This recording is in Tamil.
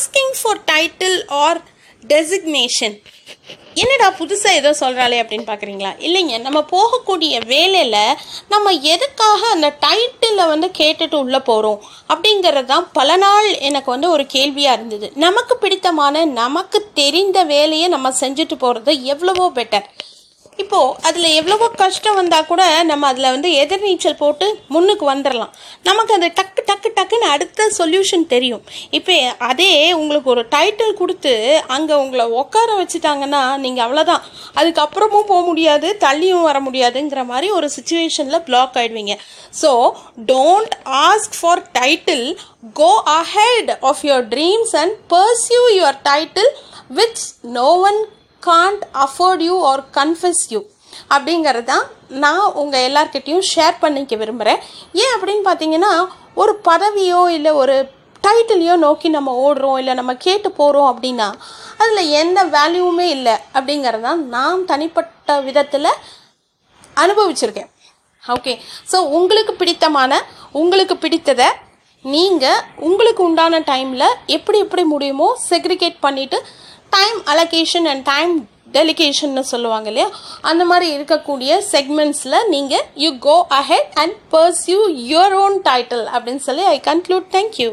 Asking for title or designation என்னடா புதுசாக ஏதோ சொல்கிறாளே அப்படின்னு பார்க்குறீங்களா இல்லைங்க நம்ம போகக்கூடிய வேலையில் நம்ம எதுக்காக அந்த டைட்டிலை வந்து கேட்டுட்டு உள்ளே போகிறோம் அப்படிங்கிறது தான் பல நாள் எனக்கு வந்து ஒரு கேள்வியாக இருந்தது. நமக்கு பிடித்தமான நமக்கு தெரிந்த வேலையை நம்ம செஞ்சுட்டு போகிறது எவ்வளவோ பெட்டர் இப்போது அதில் எவ்வளவோ கஷ்டம் வந்தால் கூட நம்ம அதில் வந்து எதிர்நீச்சல் போட்டு முன்னுக்கு வந்துடலாம் நமக்கு அது டக்கு டக்கு டக்குன்னு அடுத்த சொல்யூஷன் தெரியும். இப்போ அதே உங்களுக்கு ஒரு டைட்டில் கொடுத்து அங்கே உங்களை உட்கார வச்சுட்டாங்கன்னா நீங்கள் அவ்வளோதான் அதுக்கப்புறமும் போக முடியாது தள்ளியும் வர முடியாதுங்கிற மாதிரி ஒரு சுச்சுவேஷனில் பிளாக் ஆயிடுவீங்க. So don't ask for title go ahead of your dreams and pursue your title which no one can't afford you are confuse you அப்படிங்கிறது தான் நான் உங்கள் எல்லார்கிட்டேயும் ஷேர் பண்ணிக்க விரும்புகிறேன் ஏன் அப்படின்னு பார்த்தீங்கன்னா ஒரு பதவியோ இல்லை ஒரு டைட்டிலையோ நோக்கி நம்ம ஓடுறோம் இல்லை நம்ம கேட்டு போகிறோம் அப்படின்னா அதில் எந்த வேல்யூவுமே இல்லை அப்படிங்கிறது தான் நான் தனிப்பட்ட விதத்தில் அனுபவிச்சிருக்கேன். ஓகே ஸோ உங்களுக்கு பிடித்தமான உங்களுக்கு பிடித்ததை நீங்கள் உங்களுக்கு உண்டான டைமில் எப்படி எப்படி முடியுமோ செக்ரிகேட் பண்ணிவிட்டு டைம் அலகேஷன் அண்ட் டைம் டெலிகேஷன்னு சொல்லுவாங்க இல்லையா? அந்த மாதிரி இருக்கக்கூடிய செக்மெண்ட்ஸில் நீங்கள் you go ahead and pursue your own title அப்படின்னு சொல்லி ஐ கன்க்ளூட் தேங்க்யூ